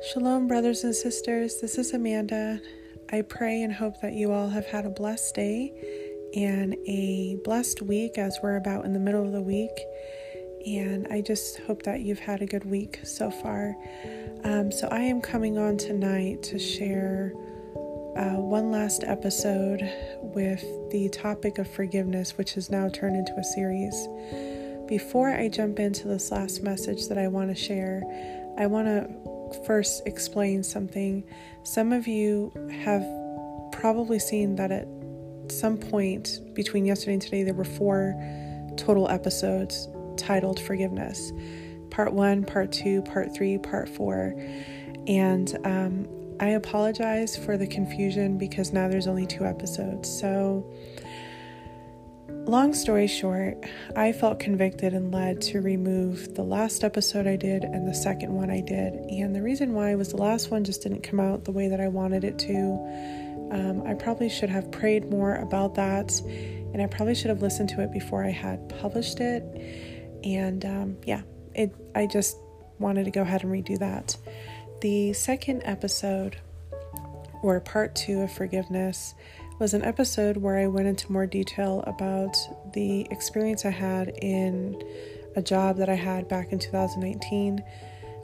Shalom, brothers and sisters. This is Amanda. I pray and hope that you all have had a blessed day and a blessed week as we're about in the middle of the week. And I just hope that you've had a good week so far. Um, so, I am coming on tonight to share uh, one last episode with the topic of forgiveness, which has now turned into a series. Before I jump into this last message that I want to share, I want to first explain something. Some of you have probably seen that at some point between yesterday and today, there were four total episodes titled Forgiveness Part one, Part two, Part three, Part four. And um, I apologize for the confusion because now there's only two episodes. So, Long story short, I felt convicted and led to remove the last episode I did and the second one I did. And the reason why was the last one just didn't come out the way that I wanted it to. Um, I probably should have prayed more about that, and I probably should have listened to it before I had published it. And um, yeah, it. I just wanted to go ahead and redo that. The second episode, or part two of forgiveness, was an episode where I went into more detail about the experience I had in a job that I had back in 2019.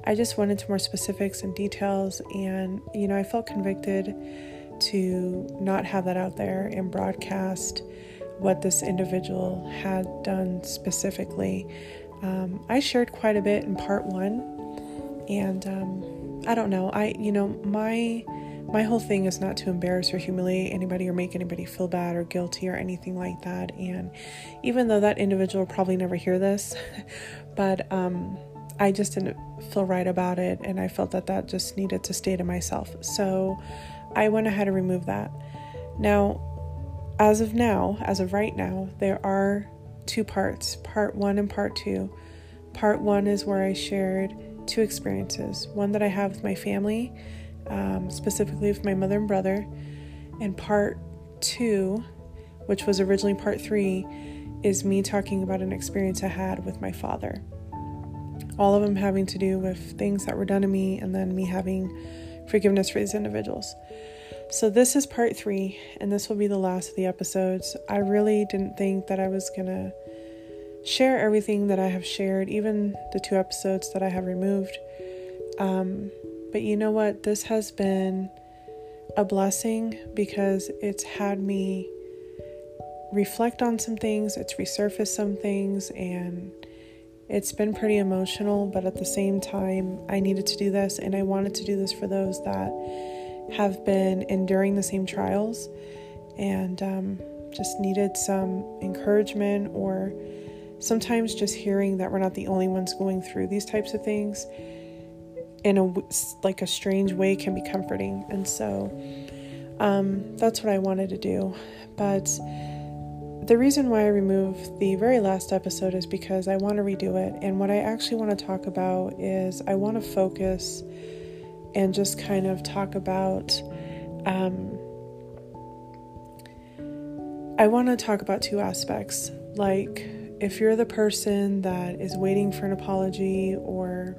I just went into more specifics and details, and you know, I felt convicted to not have that out there and broadcast what this individual had done specifically. Um, I shared quite a bit in part one, and um, I don't know. I, you know, my my whole thing is not to embarrass or humiliate anybody or make anybody feel bad or guilty or anything like that. And even though that individual will probably never hear this, but um, I just didn't feel right about it, and I felt that that just needed to stay to myself. So I went ahead and removed that. Now, as of now, as of right now, there are two parts part one and part two. Part one is where I shared two experiences one that I have with my family um, specifically with my mother and brother. And part two, which was originally part three, is me talking about an experience I had with my father. All of them having to do with things that were done to me and then me having forgiveness for these individuals. So, this is part three, and this will be the last of the episodes. I really didn't think that I was to share everything that I have shared, even the two episodes that I have removed. Um, but you know what? This has been a blessing because it's had me reflect on some things, it's resurfaced some things, and it's been pretty emotional. But at the same time, I needed to do this, and I wanted to do this for those that have been enduring the same trials and um, just needed some encouragement or sometimes just hearing that we're not the only ones going through these types of things in a like a strange way can be comforting. And so um, that's what i wanted to do. But the reason why i removed the very last episode is because i want to redo it. And what i actually want to talk about is i want to focus and just kind of talk about um, i want to talk about two aspects. Like if you're the person that is waiting for an apology or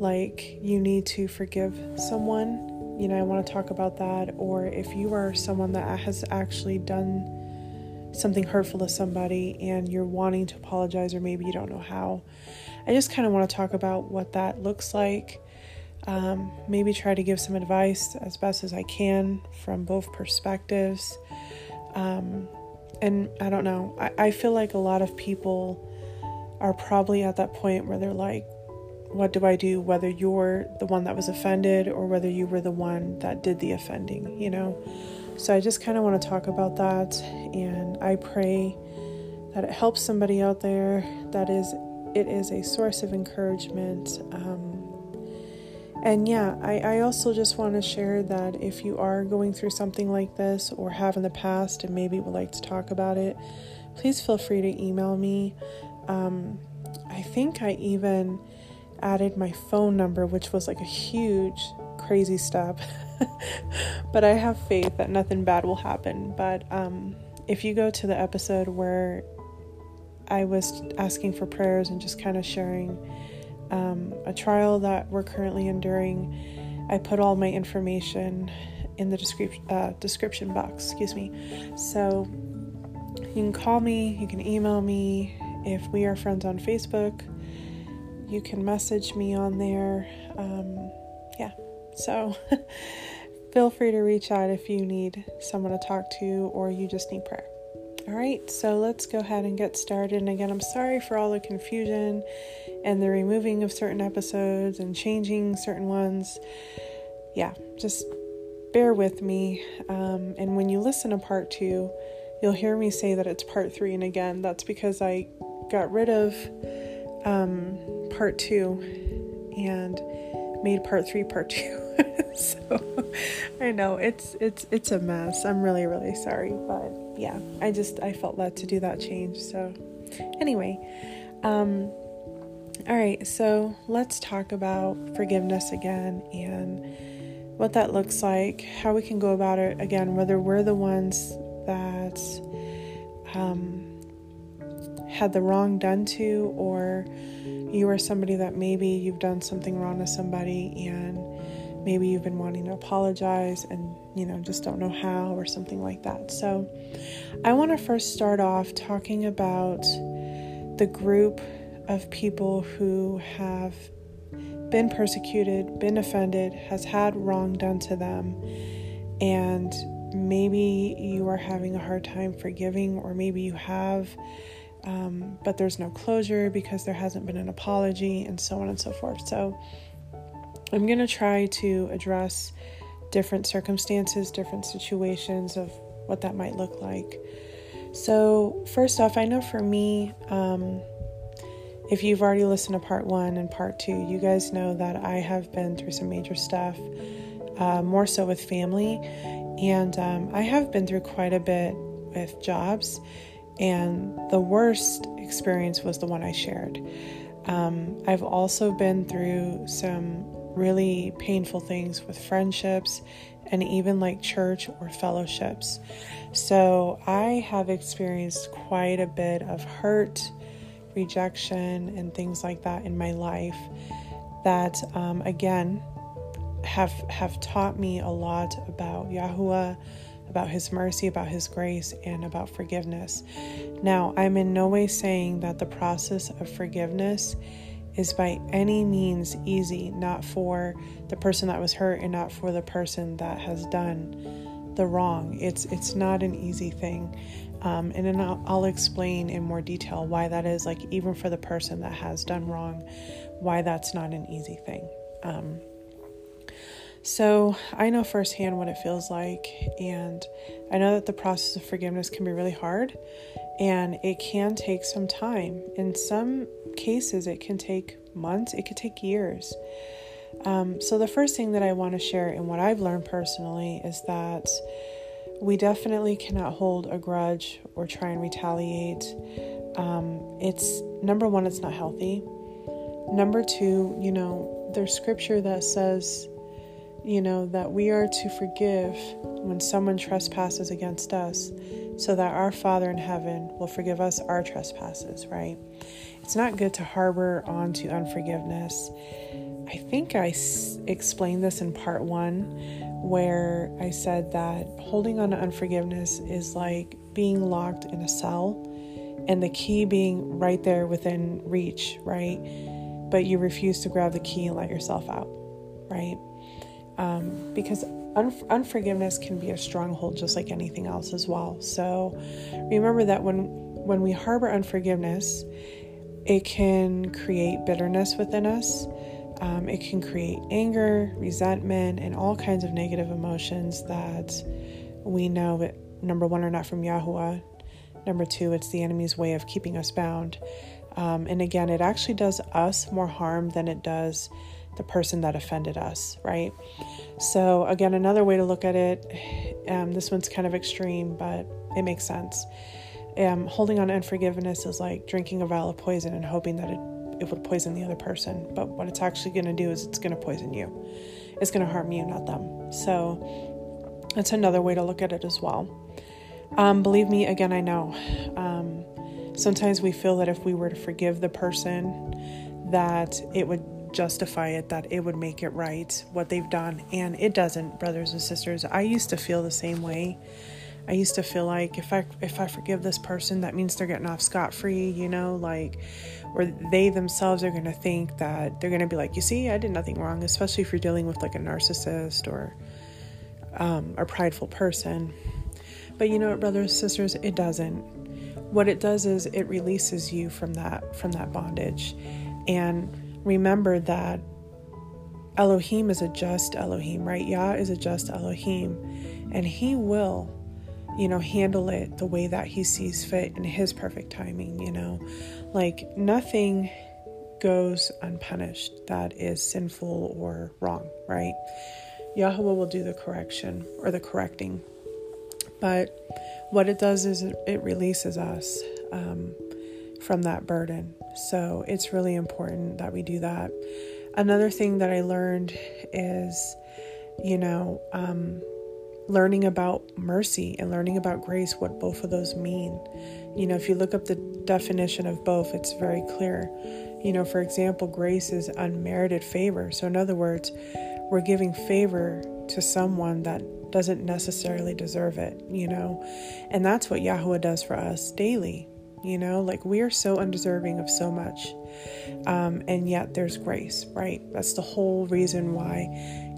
like you need to forgive someone, you know, I want to talk about that. Or if you are someone that has actually done something hurtful to somebody and you're wanting to apologize, or maybe you don't know how, I just kind of want to talk about what that looks like. Um, maybe try to give some advice as best as I can from both perspectives. Um, and I don't know, I, I feel like a lot of people are probably at that point where they're like, what do I do, whether you're the one that was offended or whether you were the one that did the offending, you know? So I just kind of want to talk about that, and I pray that it helps somebody out there. That is, it is a source of encouragement. Um, and yeah, I, I also just want to share that if you are going through something like this or have in the past and maybe would like to talk about it, please feel free to email me. Um, I think I even added my phone number, which was like a huge, crazy step. but I have faith that nothing bad will happen. But um, if you go to the episode where I was asking for prayers and just kind of sharing um, a trial that we're currently enduring. I put all my information in the description uh, description box. Excuse me. So you can call me, you can email me. If we are friends on Facebook, you can message me on there. Um, yeah. So feel free to reach out if you need someone to talk to or you just need prayer. All right, so let's go ahead and get started. And again, I'm sorry for all the confusion and the removing of certain episodes and changing certain ones. Yeah, just bear with me. Um, and when you listen to part two, you'll hear me say that it's part three. And again, that's because I got rid of um, part two and made part three part two. so I know it's it's it's a mess. I'm really really sorry, but yeah, I just I felt led to do that change. So anyway, um all right, so let's talk about forgiveness again and what that looks like, how we can go about it again, whether we're the ones that um, had the wrong done to, or you are somebody that maybe you've done something wrong to somebody and maybe you've been wanting to apologize and you know just don't know how or something like that. So, I want to first start off talking about the group of people who have been persecuted, been offended, has had wrong done to them, and maybe you are having a hard time forgiving, or maybe you have, um, but there's no closure because there hasn't been an apology, and so on and so forth. So, I'm going to try to address different circumstances, different situations of what that might look like. So, first off, I know for me, um, if you've already listened to part one and part two, you guys know that I have been through some major stuff, uh, more so with family. And um, I have been through quite a bit with jobs. And the worst experience was the one I shared. Um, I've also been through some really painful things with friendships and even like church or fellowships. So I have experienced quite a bit of hurt, rejection, and things like that in my life that, um, again, have have taught me a lot about Yahuwah, about His mercy, about His grace, and about forgiveness. Now, I'm in no way saying that the process of forgiveness is by any means easy, not for the person that was hurt and not for the person that has done the wrong. It's it's not an easy thing, um, and then I'll, I'll, explain in more detail why that is. Like even for the person that has done wrong, why that's not an easy thing. Um, so I know firsthand what it feels like, and I know that the process of forgiveness can be really hard, and it can take some time. In some cases, it can take months, it could take years. Um, so, the first thing that I want to share and what I've learned personally is that we definitely cannot hold a grudge or try and retaliate. Um, it's number one, it's not healthy. Number two, you know, there's scripture that says, you know, that we are to forgive when someone trespasses against us so that our Father in heaven will forgive us our trespasses, right? It's not good to harbor onto unforgiveness. I think I s- explained this in part one, where I said that holding on to unforgiveness is like being locked in a cell and the key being right there within reach, right? But you refuse to grab the key and let yourself out, right? Um, because un- unforgiveness can be a stronghold just like anything else as well. So remember that when when we harbor unforgiveness, it can create bitterness within us. Um, it can create anger, resentment, and all kinds of negative emotions that we know that number one are not from Yahuwah. Number two, it's the enemy's way of keeping us bound. Um, and again, it actually does us more harm than it does the person that offended us, right? So, again, another way to look at it, um, this one's kind of extreme, but it makes sense. Um, holding on unforgiveness is like drinking a vial of poison and hoping that it, it would poison the other person. But what it's actually going to do is it's going to poison you, it's going to harm you, not them. So, that's another way to look at it as well. Um, believe me, again, I know. Um, sometimes we feel that if we were to forgive the person, that it would justify it, that it would make it right, what they've done. And it doesn't, brothers and sisters. I used to feel the same way. I used to feel like if I if I forgive this person, that means they're getting off scot free, you know, like or they themselves are going to think that they're going to be like, you see, I did nothing wrong, especially if you're dealing with like a narcissist or um, a prideful person. But you know what, brothers and sisters, it doesn't. What it does is it releases you from that from that bondage, and remember that Elohim is a just Elohim, right? Yah is a just Elohim, and He will, you know, handle it the way that He sees fit in His perfect timing, you know. Like nothing goes unpunished that is sinful or wrong, right? Yahweh will do the correction or the correcting. But what it does is it, releases us um, from that burden. So it's really important that we do that. Another thing that I learned is, you know, um, learning about mercy and learning about grace, what both of those mean. You know, if you look up the definition of both, it's very clear. You know, for example, grace is unmerited favor. So, in other words, we're giving favor to someone that doesn't necessarily deserve it, you know? And that's what Yahweh does for us daily. You know, like we are so undeserving of so much. Um, and yet there's grace, right? That's the whole reason why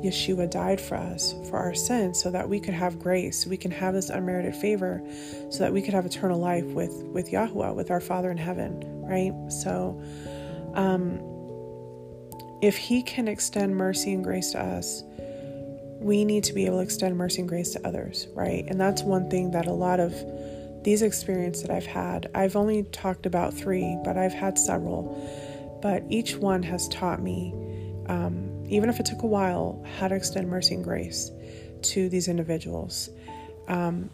Yeshua died for us, for our sins, so that we could have grace. We can have this unmerited favor, so that we could have eternal life with, with Yahweh, with our Father in heaven, right? So, um, if He can extend mercy and grace to us, we need to be able to extend mercy and grace to others, right? And that's one thing that a lot of these experiences that I've had, I've only talked about three, but I've had several. But each one has taught me, um, even if it took a while, how to extend mercy and grace to these individuals. Um,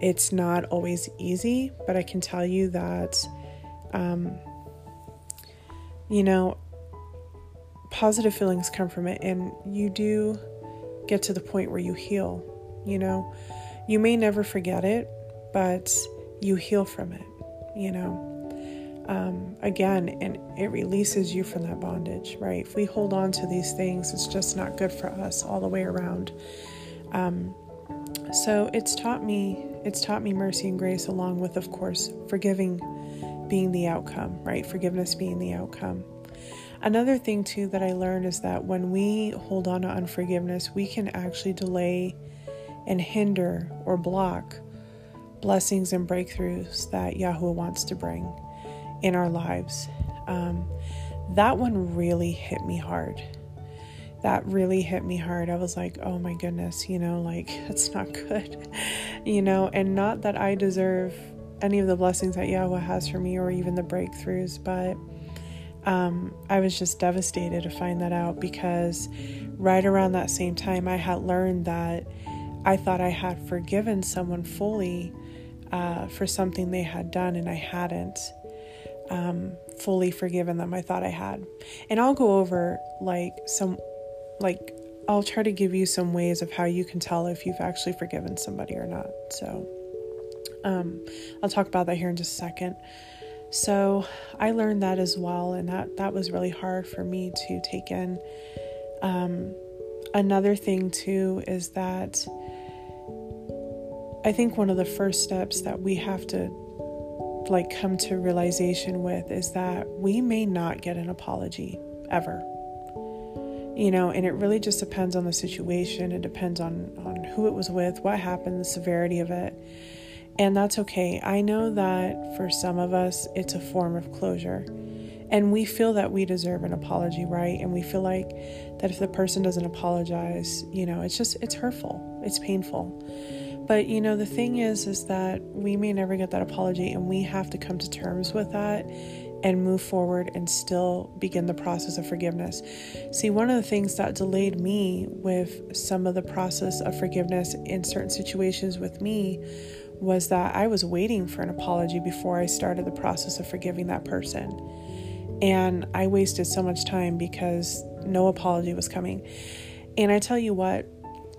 it's not always easy, but I can tell you that, um, you know, positive feelings come from it, and you do get to the point where you heal. You know, you may never forget it, but you heal from it, you know. Um, again, and it releases you from that bondage, right? If we hold on to these things, it's just not good for us all the way around. Um, so it's taught me, it's taught me mercy and grace, along with, of course, forgiving being the outcome, right? Forgiveness being the outcome. Another thing, too, that I learned is that when we hold on to unforgiveness, we can actually delay and hinder or block blessings and breakthroughs that Yahweh wants to bring in our lives. Um, that one really hit me hard. That really hit me hard. I was like, oh my goodness, you know, like that's not good, you know, and not that I deserve any of the blessings that Yahweh has for me or even the breakthroughs, but um, I was just devastated to find that out because right around that same time, I had learned that I thought I had forgiven someone fully uh, for something they had done, and I hadn't um, fully forgiven them. I thought I had, and I'll go over like some, like I'll try to give you some ways of how you can tell if you've actually forgiven somebody or not. So, um, I'll talk about that here in just a second. So I learned that as well, and that that was really hard for me to take in. Um, another thing too is that I think one of the first steps that we have to like come to realization with is that we may not get an apology ever. You know, and it really just depends on the situation. It depends on on who it was with, what happened, the severity of it. And that's okay. I know that for some of us, it's a form of closure. And we feel that we deserve an apology, right? And we feel like that if the person doesn't apologize, you know, it's just, it's hurtful, it's painful. But, you know, the thing is, is that we may never get that apology, and we have to come to terms with that and move forward and still begin the process of forgiveness. See, one of the things that delayed me with some of the process of forgiveness in certain situations with me was that I was waiting for an apology before I started the process of forgiving that person. And I wasted so much time because no apology was coming. And I tell you what,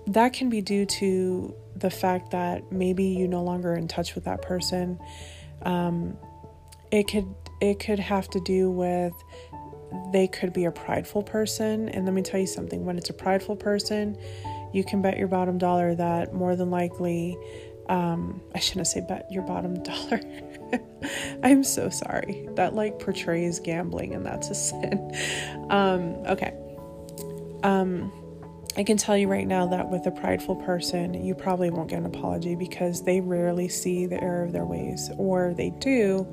that can be due to the fact that maybe you no longer in touch with that person. Um, it could it could have to do with they could be a prideful person. And let me tell you something when it's a prideful person, you can bet your bottom dollar that more than likely, um, I shouldn't say bet your bottom dollar. I'm so sorry. That like portrays gambling and that's a sin. Um, okay. Um, I can tell you right now that with a prideful person, you probably won't get an apology because they rarely see the error of their ways, or they do,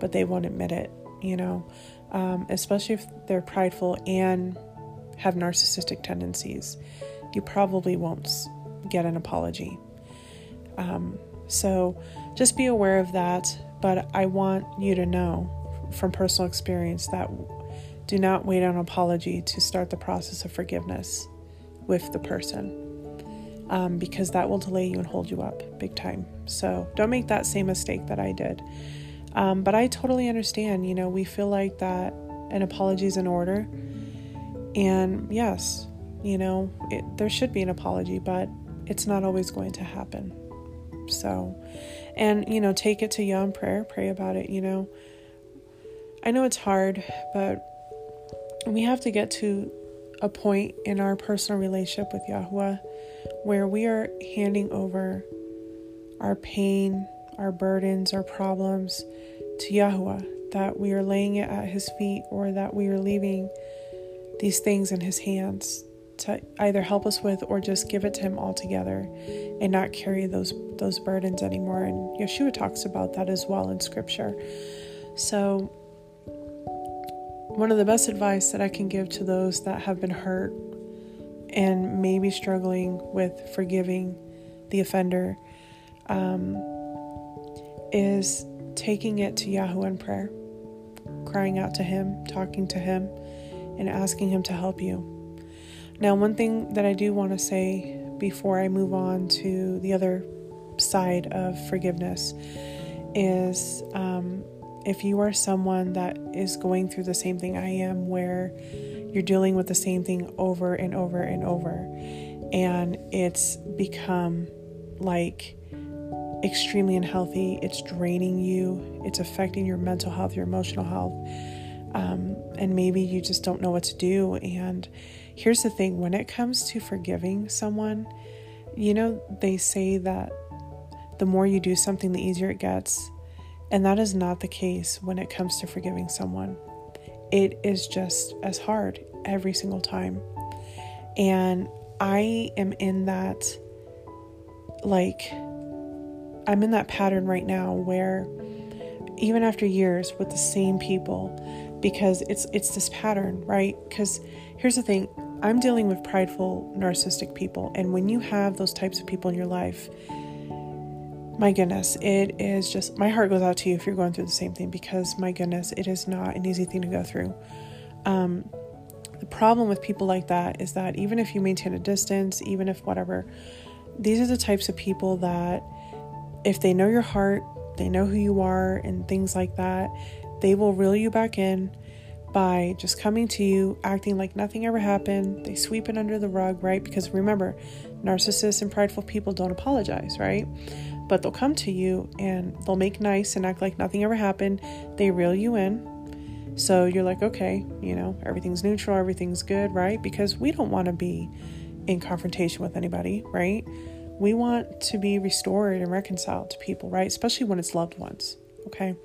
but they won't admit it, you know, um, especially if they're prideful and have narcissistic tendencies. You probably won't get an apology. Um, so just be aware of that. But I want you to know from personal experience that do not wait on apology to start the process of forgiveness with the person. Um, because that will delay you and hold you up big time. So don't make that same mistake that I did. Um, but I totally understand. You know, we feel like that an apology is in order. And yes, you know, it, there should be an apology, but it's not always going to happen. So, and, you know, take it to in prayer, pray about it, you know. I know it's hard, but we have to get to a point in our personal relationship with Yahweh where we are handing over our pain, our burdens, our problems to Yahweh, that we are laying it at His feet, or that we are leaving these things in His hands to either help us with or just give it to Him altogether and not carry those those burdens anymore. And Yeshua talks about that as well in Scripture. So one of the best advice that I can give to those that have been hurt and maybe struggling with forgiving the offender um, is taking it to Yahweh in prayer, crying out to Him, talking to Him, and asking Him to help you. Now, one thing that I do want to say before I move on to the other side of forgiveness is um, if you are someone that is going through the same thing I am, where you're dealing with the same thing over and over and over, and it's become like extremely unhealthy, it's draining you, it's affecting your mental health, your emotional health, um, and maybe you just don't know what to do. And here's the thing when it comes to forgiving someone, you know, they say that the more you do something, the easier it gets. And that is not the case when it comes to forgiving someone. It is just as hard every single time. And I am in that, like, I'm in that pattern right now where even after years with the same people, because it's it's this pattern, right? Because here's the thing, I'm dealing with prideful, narcissistic people, and when you have those types of people in your life, my goodness, it is just my heart goes out to you if you're going through the same thing because my goodness, it is not an easy thing to go through. Um, the problem with people like that is that even if you maintain a distance, even if whatever, these are the types of people that if they know your heart, they know who you are, and things like that, they will reel you back in by just coming to you, acting like nothing ever happened. They sweep it under the rug, right? Because remember, narcissists and prideful people don't apologize, right? But they'll come to you and they'll make nice and act like nothing ever happened. They reel you in. So you're like, okay, you know, everything's neutral, everything's good, right? Because we don't want to be in confrontation with anybody, right? We want to be restored and reconciled to people, right? Especially when it's loved ones, okay?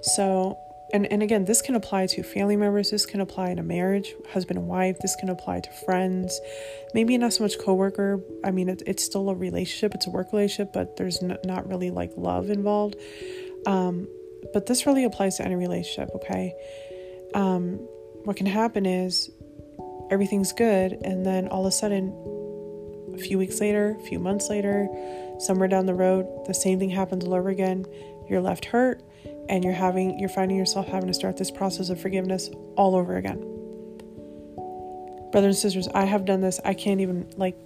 So and and again this can apply to family members this can apply in a marriage husband and wife this can apply to friends maybe not so much coworker. I mean it, it's still a relationship it's a work relationship but there's n- not really like love involved. Um, but this really applies to any relationship okay? Um, what can happen is everything's good and then all of a sudden a few weeks later a few months later somewhere down the road the same thing happens all over again. You're left hurt and you're having you're finding yourself having to start this process of forgiveness all over again. Brothers and sisters, I have done this. I can't even like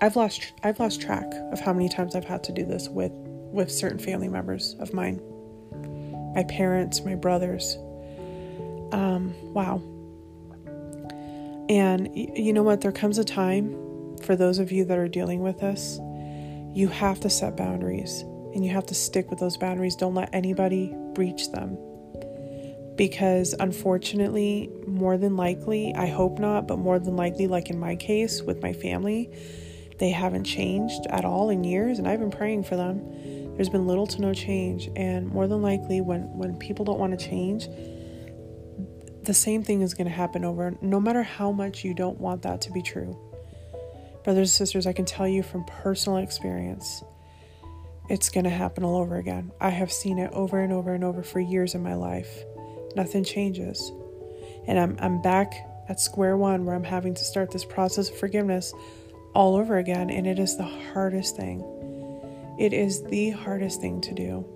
I've lost I've lost track of how many times I've had to do this with with certain family members of mine. My parents, my brothers. Um, wow. And you know what? There comes a time for those of you that are dealing with this, you have to set boundaries and you have to stick with those boundaries. Don't let anybody breach them. because unfortunately, more than likely, I hope not, but more than likely, like in my case with my family, they haven't changed at all in years, and I've been praying for them. There's been little to no change, and more than likely, when when people don't want to change, the same thing is going to happen over. No matter how much you don't want that to be true, brothers and sisters, I can tell you from personal experience, it's going to happen all over again. I have seen it over and over and over for years in my life nothing changes. And I'm, I'm back at square one where I'm having to start this process of forgiveness all over again. And it is the hardest thing. It is the hardest thing to do.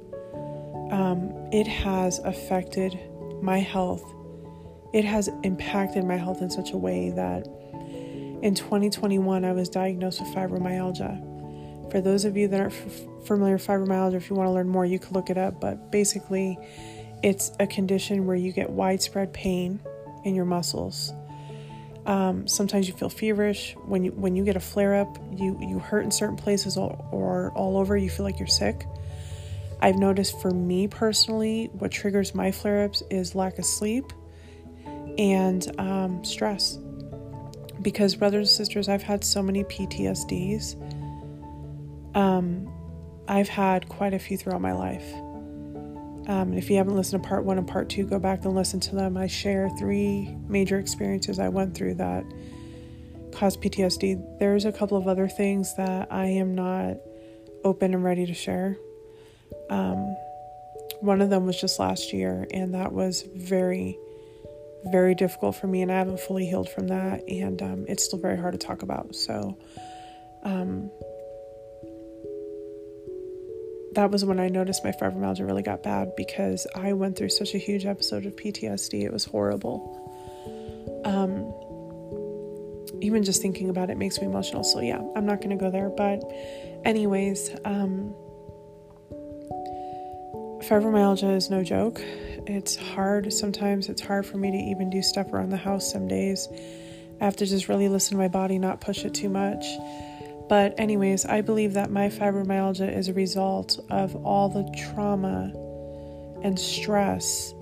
Um, it has affected my health. It has impacted my health in such a way that in 2021 I was diagnosed with fibromyalgia. For those of you that aren't f- familiar with fibromyalgia, if you want to learn more, you can look it up. But basically, it's a condition where you get widespread pain in your muscles. Um, sometimes you feel feverish. When you when you get a flare up, you you hurt in certain places or, or all over. You feel like you're sick. I've noticed for me personally, what triggers my flare ups is lack of sleep and um, stress. Because brothers and sisters, I've had so many PTSDs. Um, I've had quite a few throughout my life. Um, if you haven't listened to part one and part two, go back and listen to them. I share three major experiences I went through that caused PTSD. There's a couple of other things that I am not open and ready to share. Um, one of them was just last year, and that was very, very difficult for me, and I haven't fully healed from that, and um, it's still very hard to talk about. So, um, that was when I noticed my fibromyalgia really got bad because I went through such a huge episode of PTSD. It was horrible. Um, even just thinking about it makes me emotional. So, yeah, I'm not going to go there. But, anyways, um, fibromyalgia is no joke. It's hard. Sometimes it's hard for me to even do stuff around the house some days. I have to just really listen to my body, not push it too much. But, anyways, I believe that my fibromyalgia is a result of all the trauma and stress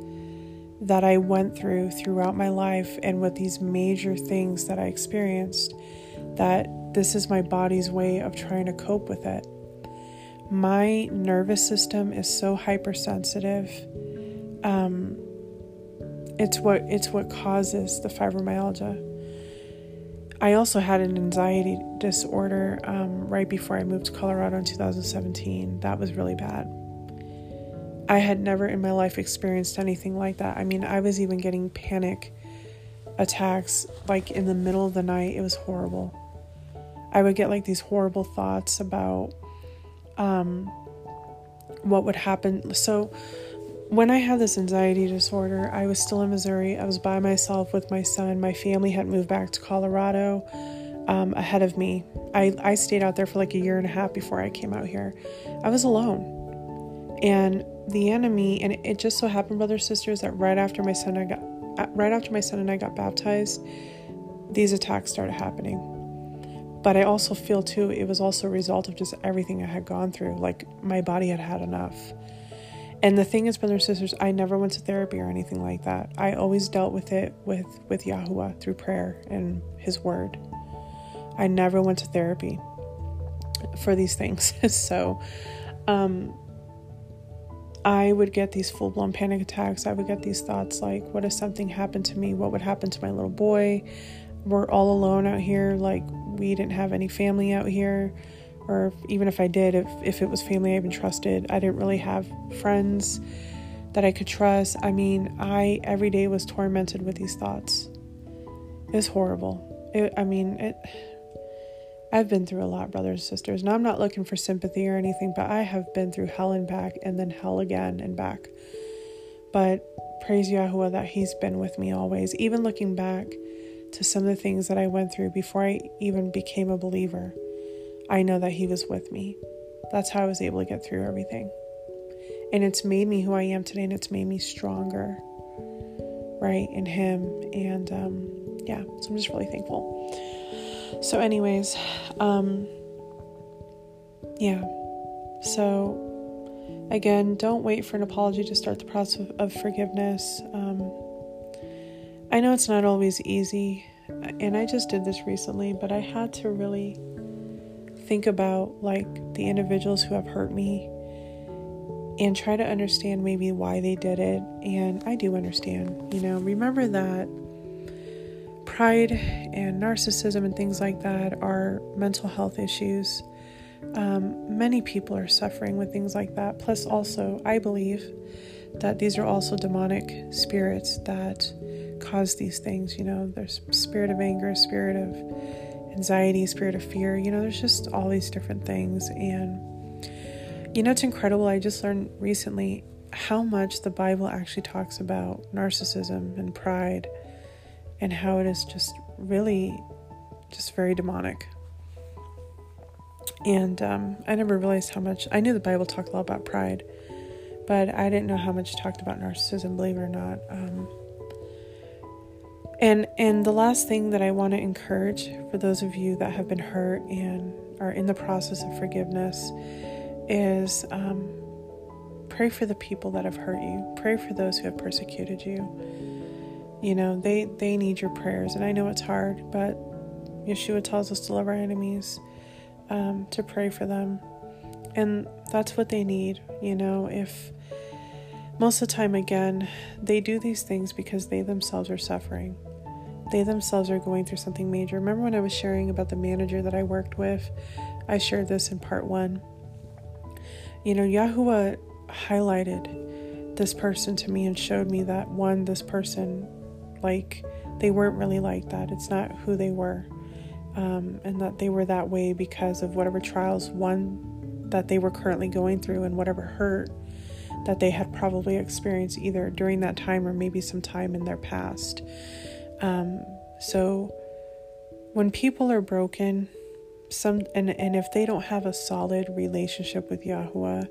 that I went through throughout my life and with these major things that I experienced. That this is my body's way of trying to cope with it. My nervous system is so hypersensitive. Um, it's what it's what causes the fibromyalgia. I also had an anxiety disorder um, right before I moved to Colorado in 2017. That was really bad. I had never in my life experienced anything like that. I mean, I was even getting panic attacks like in the middle of the night. It was horrible. I would get like these horrible thoughts about um, what would happen. So, when I had this anxiety disorder, I was still in Missouri. I was by myself with my son. My family had moved back to Colorado um, ahead of me. I, I stayed out there for like a year and a half before I came out here. I was alone. And the enemy, and it just so happened, brothers sisters, that right after my son I got uh, right after my son and I got baptized, these attacks started happening. But I also feel too it was also a result of just everything I had gone through. Like my body had had enough. And the thing is, brothers and sisters, I never went to therapy or anything like that. I always dealt with it with, with Yahuwah through prayer and His Word. I never went to therapy for these things. so, um, I would get these full blown panic attacks. I would get these thoughts like, what if something happened to me? What would happen to my little boy? We're all alone out here. Like, we didn't have any family out here or even if I did, if, if it was family I even trusted, I didn't really have friends that I could trust. I mean, I every day was tormented with these thoughts. It's horrible. It, I mean, it. I've been through a lot, brothers and sisters, and I'm not looking for sympathy or anything, but I have been through hell and back, and then hell again and back. But praise Yahuwah that He's been with me always, even looking back to some of the things that I went through before I even became a believer. I know that He was with me. That's how I was able to get through everything. And it's made me who I am today, and it's made me stronger, right, in Him. And um, yeah, so I'm just really thankful. So, anyways, um, yeah, so again, don't wait for an apology to start the process of, of forgiveness. Um, I know it's not always easy, and I just did this recently, but I had to really think about like the individuals who have hurt me and try to understand maybe why they did it. And I do understand, you know, remember that pride and narcissism and things like that are mental health issues. Um, many people are suffering with things like that. Plus, also, I believe that these are also demonic spirits that cause these things. You know, there's spirit of anger, spirit of anxiety, spirit of fear. You know, there's just all these different things. And, you know, it's incredible. I just learned recently how much the Bible actually talks about narcissism and pride and how it is just really just very demonic. And um, I never realized how much I knew the Bible talked a lot about pride, but I didn't know how much it talked about narcissism, believe it or not. Um, and and the last thing that I want to encourage for those of you that have been hurt and are in the process of forgiveness is um, pray for the people that have hurt you. Pray for those who have persecuted you. You know they they need your prayers, and I know it's hard, but Yeshua tells us to love our enemies, um, to pray for them, and that's what they need. You know if most of the time, again, they do these things because they themselves are suffering. They themselves are going through something major. Remember when I was sharing about the manager that I worked with? I shared this in part one. You know, Yahuwah highlighted this person to me and showed me that one, this person, like, they weren't really like that. It's not who they were. Um, and that they were that way because of whatever trials, one, that they were currently going through and whatever hurt that they had probably experienced either during that time or maybe some time in their past. Um, so when people are broken, some and, and if they don't have a solid relationship with Yahuwah,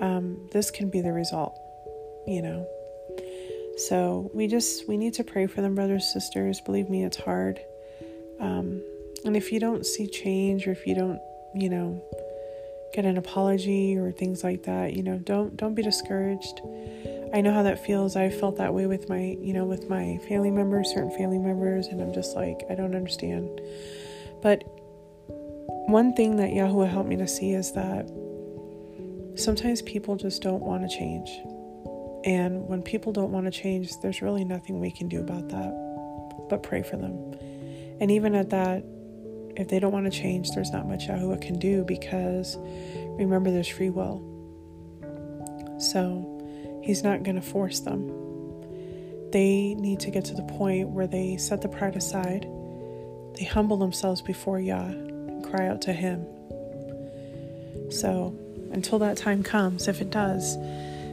um, this can be the result, you know. So we just we need to pray for them, brothers, sisters. Believe me, it's hard. Um, and if you don't see change, or if you don't, you know, get an apology or things like that you know don't don't be discouraged i know how that feels. I've felt that way with my you know with my family members certain family members and i'm just like i don't understand. But one thing that yahuwah helped me to see is that sometimes people just don't want to change. And when people don't want to change there's really nothing we can do about that but pray for them. And even at that if they don't want to change, there's not much Yahuwah can do because remember, there's free will. So he's not going to force them. They need to get to the point where they set the pride aside, they humble themselves before Yah and cry out to Him. So until that time comes, if it does,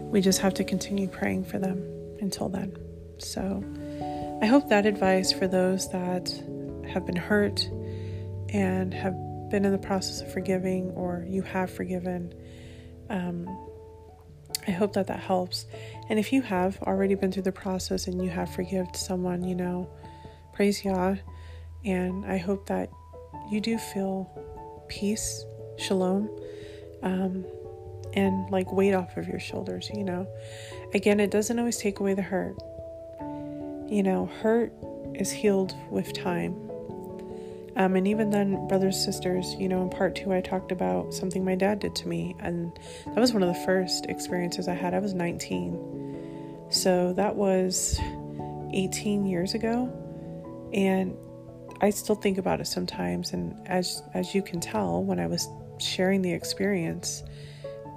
we just have to continue praying for them until then. So I hope that advice for those that have been hurt and have been in the process of forgiving or you have forgiven, um, I hope that that helps. And if you have already been through the process and you have forgiven someone, you know, praise Yah. And I hope that you do feel peace, shalom, um, and like weight off of your shoulders, you know. Again, it doesn't always take away the hurt. You know, hurt is healed with time. Um, and even then, brothers, sisters, you know, in part two, I talked about something my dad did to me. And that was one of the first experiences I had. I was 19. So that was 18 years ago. And I still think about it sometimes. And as, as you can tell, when I was sharing the experience,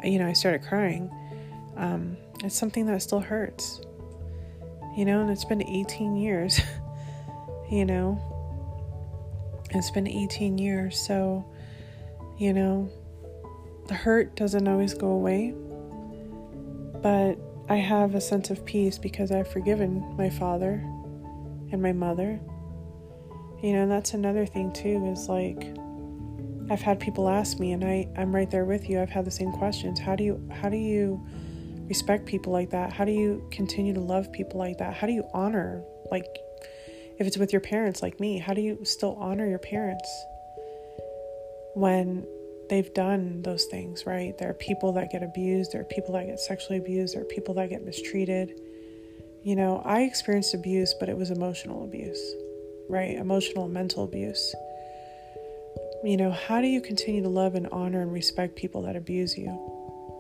you know, I started crying. Um, it's something that still hurts, you know, and it's been 18 years, you know it's been 18 years, so, you know, the hurt doesn't always go away, but I have a sense of peace because I've forgiven my father and my mother. You know, and that's another thing too is like I've had people ask me and I I'm right there with you. I've had the same questions. How do you how do you respect people like that? How do you continue to love people like that? How do you honor like if it's with your parents like me, how do you still honor your parents when they've done those things, right? There are people that get abused, there are people that get sexually abused, there are people that get mistreated. You know, I experienced abuse, but it was emotional abuse, right? Emotional and mental abuse. You know, how do you continue to love and honor and respect people that abuse you,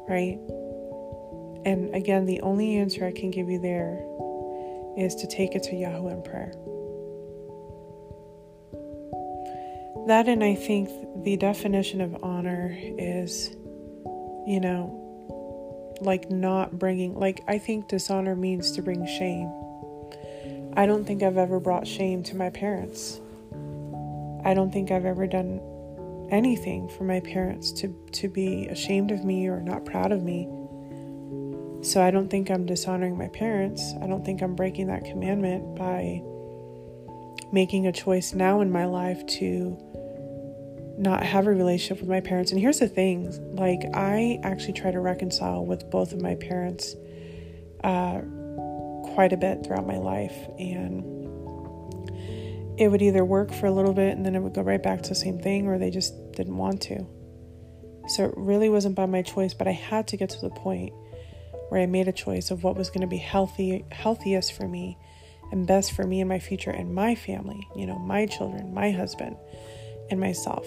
right? And again, the only answer I can give you there is to take it to Yahweh in prayer. That, and I think the definition of honor is, you know, like not bringing, like, I think dishonor means to bring shame. I don't think I've ever brought shame to my parents. I don't think I've ever done anything for my parents to, to be ashamed of me or not proud of me. So I don't think I'm dishonoring my parents. I don't think I'm breaking that commandment by making a choice now in my life to not have a relationship with my parents. And here's the thing like, I actually try to reconcile with both of my parents uh, quite a bit throughout my life. And it would either work for a little bit and then it would go right back to the same thing, or they just didn't want to. So it really wasn't by my choice, but I had to get to the point where I made a choice of what was going to be healthy, healthiest for me and best for me and my future and my family, you know, my children, my husband, and myself.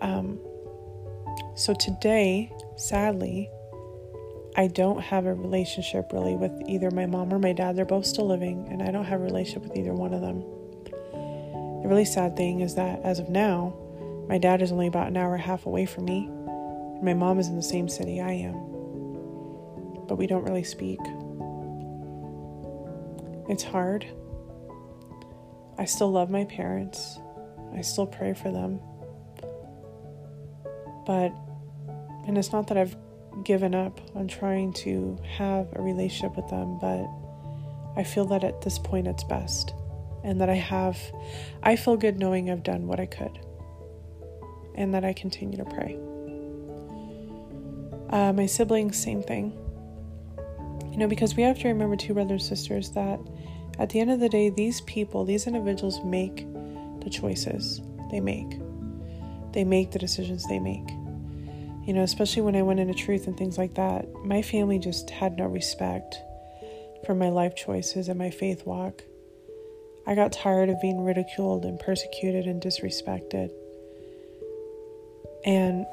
Um, so today, sadly, I don't have a relationship really with either my mom or my dad. They're both still living, and I don't have a relationship with either one of them. The really sad thing is that as of now, my dad is only about an hour and a half away from me, and my mom is in the same city I am. But we don't really speak. It's hard. I still love my parents. I still pray for them. But, and it's not that I've given up on trying to have a relationship with them, but I feel that at this point it's best. And that I have, I feel good knowing I've done what I could. And that I continue to pray. Uh, my siblings, same thing. You know, because we have to remember, too, brothers and sisters, that at the end of the day, these people, these individuals make the choices they make they make the decisions they make. You know, especially when I went into truth and things like that, my family just had no respect for my life choices and my faith walk. I got tired of being ridiculed and persecuted and disrespected. And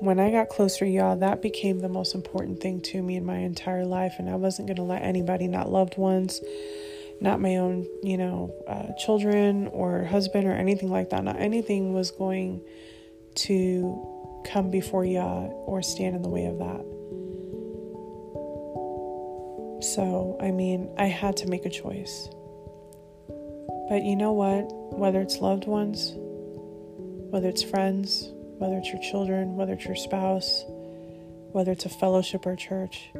when I got closer Yah, that became the most important thing to me in my entire life. And I wasn't going to let anybody, not loved ones, not my own, you know, uh, children or husband or anything like that. Not anything was going to come before Yah or stand in the way of that. So, I mean, I had to make a choice. But you know what? Whether it's loved ones, whether it's friends, whether it's your children, whether it's your spouse, whether it's a fellowship or church,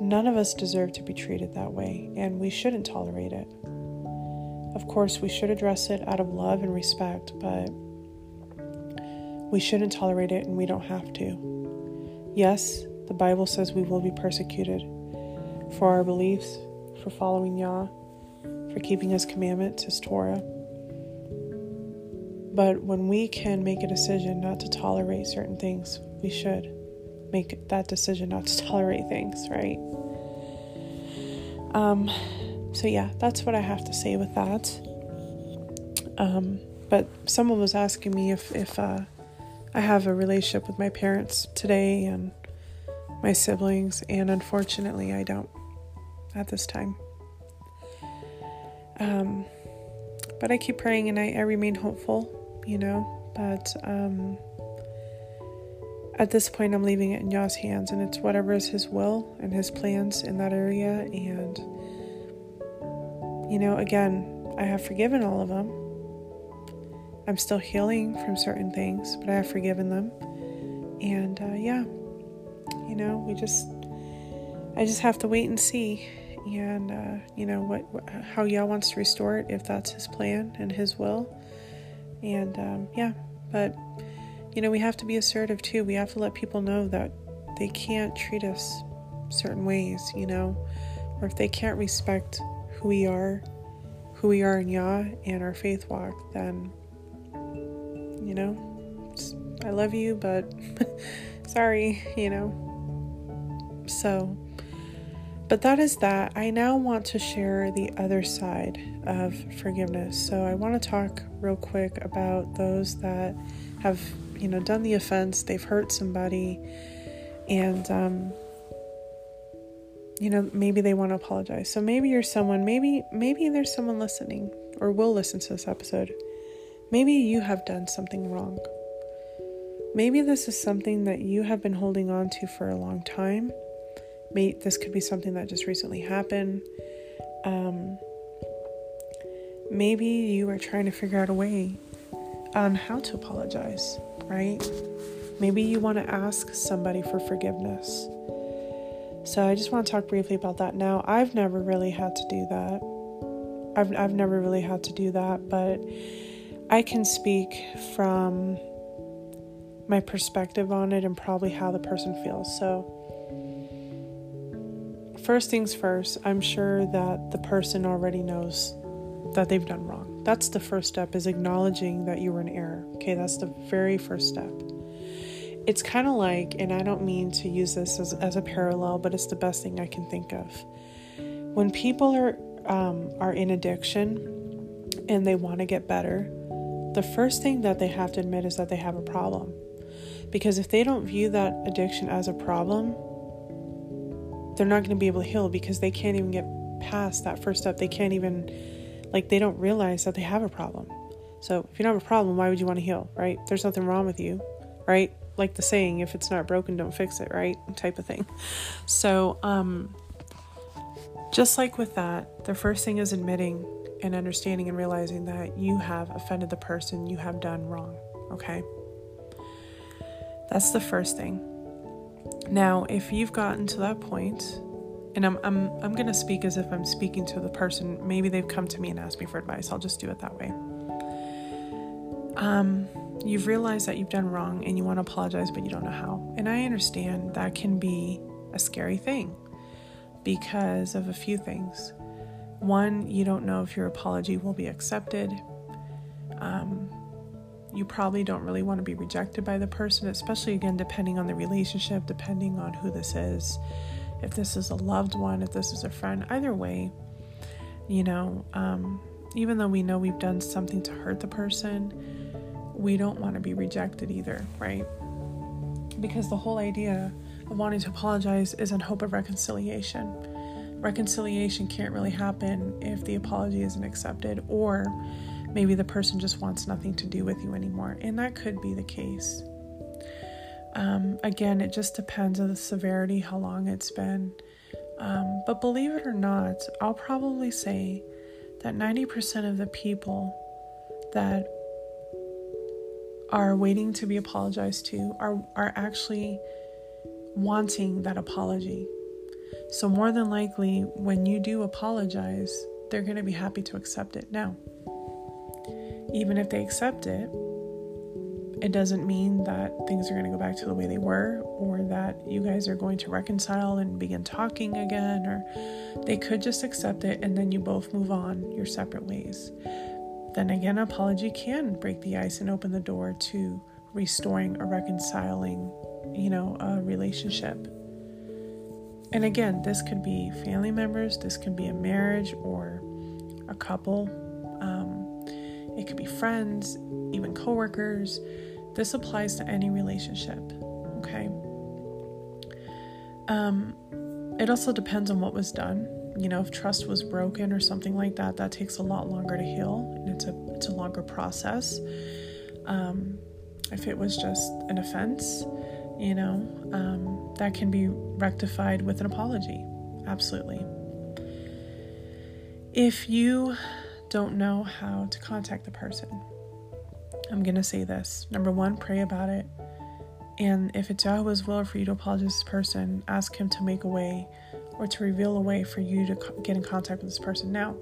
None of us deserve to be treated that way, and we shouldn't tolerate it. Of course, we should address it out of love and respect, but we shouldn't tolerate it and we don't have to. Yes, the Bible says we will be persecuted for our beliefs, for following Yah, for keeping His commandments, His Torah. But when we can make a decision not to tolerate certain things, we should make that decision not to tolerate things, right? Um, so yeah, that's what I have to say with that. Um, but someone was asking me if if uh, I have a relationship with my parents today and my siblings, and unfortunately, I don't at this time. Um, but I keep praying and I, I remain hopeful, you know. But um, at this point, I'm leaving it in Yah's hands, and it's whatever is His will and His plans in that area. And, you know, again, I have forgiven all of them. I'm still healing from certain things, but I have forgiven them. And, uh, yeah, you know, we just, I just have to wait and see. And, uh, you know, what, how Yah wants to restore it, if that's His plan and His will. And, um, yeah, but you know, we have to be assertive too. We have to let people know that they can't treat us certain ways, you know, or if they can't respect who we are, who we are in Yah and our faith walk, then, you know, I love you, but sorry, you know. So, but that is that. I now want to share the other side of forgiveness. So, I want to talk real quick about those that have, you know, done the offense, they've hurt somebody, and, um, you know, maybe they want to apologize. So maybe you're someone, maybe maybe there's someone listening or will listen to this episode. Maybe you have done something wrong. Maybe this is something that you have been holding on to for a long time. Maybe this could be something that just recently happened. Um, maybe you are trying to figure out a way on how to apologize, right? Maybe you want to ask somebody for forgiveness. So I just want to talk briefly about that now. I've never really had to do that. I've I've never really had to do that, but I can speak from my perspective on it and probably how the person feels. So, first things first, I'm sure that the person already knows that they've done wrong. That's the first step is acknowledging that you were in error. Okay, that's the very first step. It's kind of like, and I don't mean to use this as, as a parallel, but it's the best thing I can think of. When people are um, are in addiction and they want to get better, the first thing that they have to admit is that they have a problem. Because if they don't view that addiction as a problem, they're not going to be able to heal because they can't even get past that first step. They can't even, like, they don't realize that they have a problem. So if you don't have a problem, why would you want to heal, right? There's nothing wrong with you, right? Like the saying, if it's not broken, don't fix it, right? Type of thing. So, um, just like with that, the first thing is admitting and understanding and realizing that you have offended the person you have done wrong, okay? That's the first thing. Now, if you've gotten to that point, and I'm I'm I'm going to speak as if I'm speaking to the person, maybe they've come to me and asked me for advice. I'll just do it that way. Um, you've realized that you've done wrong and you want to apologize, but you don't know how. And I understand that can be a scary thing because of a few things. One, you don't know if your apology will be accepted. Um, you probably don't really want to be rejected by the person, especially again, depending on the relationship, depending on who this is. If this is a loved one, if this is a friend, either way, you know, um, even though we know we've done something to hurt the person, we don't want to be rejected either, right? Because the whole idea of wanting to apologize is in hope of reconciliation. Reconciliation can't really happen if the apology isn't accepted or Maybe the person just wants nothing to do with you anymore, and that could be the case. Um, again, it just depends on the severity, how long it's been. Um, but believe it or not, I'll probably say that 90% of the people that are waiting to be apologized to are, are actually wanting that apology. So, more than likely, when you do apologize, they're going to be happy to accept it. Now, even if they accept it, it doesn't mean that things are going to go back to the way they were or that you guys are going to reconcile and begin talking again, or they could just accept it and then you both move on your separate ways. Then again, apology can break the ice and open the door to restoring or reconciling, you know, a relationship. And again, this could be family members, this could be a marriage or a couple. Um, it could be friends, even coworkers. This applies to any relationship, okay? Um, it also depends on what was done. You know, if trust was broken or something like that, that takes a lot longer to heal, and it's a it's a longer process. Um, if it was just an offense, you know, um, that can be rectified with an apology. Absolutely. If you don't know how to contact the person, I'm going to say this. Number one, pray about it. And if it's Yahweh's will for you to apologize to this person, ask Him to make a way or to reveal a way for you to get in contact with this person. Now,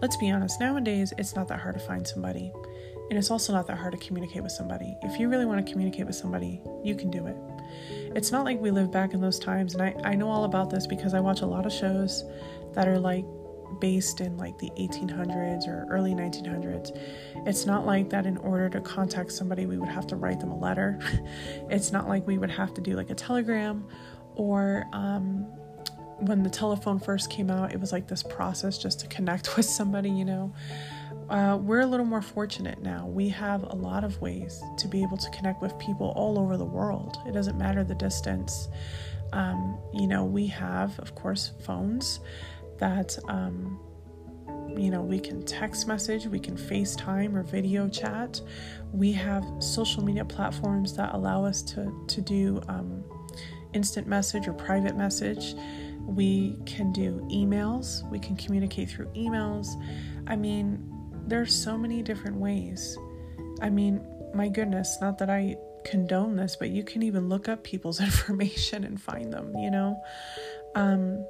let's be honest, nowadays it's not that hard to find somebody. And it's also not that hard to communicate with somebody. If you really want to communicate with somebody, you can do it. It's not like we live back in those times. And I, I know all about this because I watch a lot of shows that are like based in like the 1800s or early 1900s. It's not like that in order to contact somebody, we would have to write them a letter. it's not like we would have to do like a telegram or um, when the telephone first came out, it was like this process just to connect with somebody, you know. Uh, we're a little more fortunate now. We have a lot of ways to be able to connect with people all over the world. It doesn't matter the distance. Um, you know, we have, of course, phones that, um, you know, we can text message, we can FaceTime or video chat. We have social media platforms that allow us to, to do um, instant message or private message. We can do emails, we can communicate through emails. I mean, there's so many different ways. I mean, my goodness, not that I condone this, but you can even look up people's information and find them, you know? Um,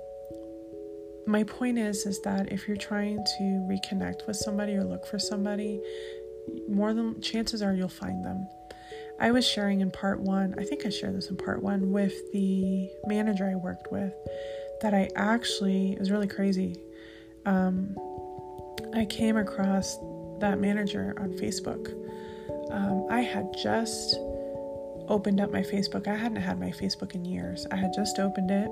my point is is that if you're trying to reconnect with somebody or look for somebody, more than chances are you'll find them. I was sharing in part one, I think I shared this in part one with the manager I worked with, that I actually, it was really crazy. Um, I came across that manager on Facebook. Um, I had just opened up my Facebook. I hadn't had my Facebook in years. I had just opened it,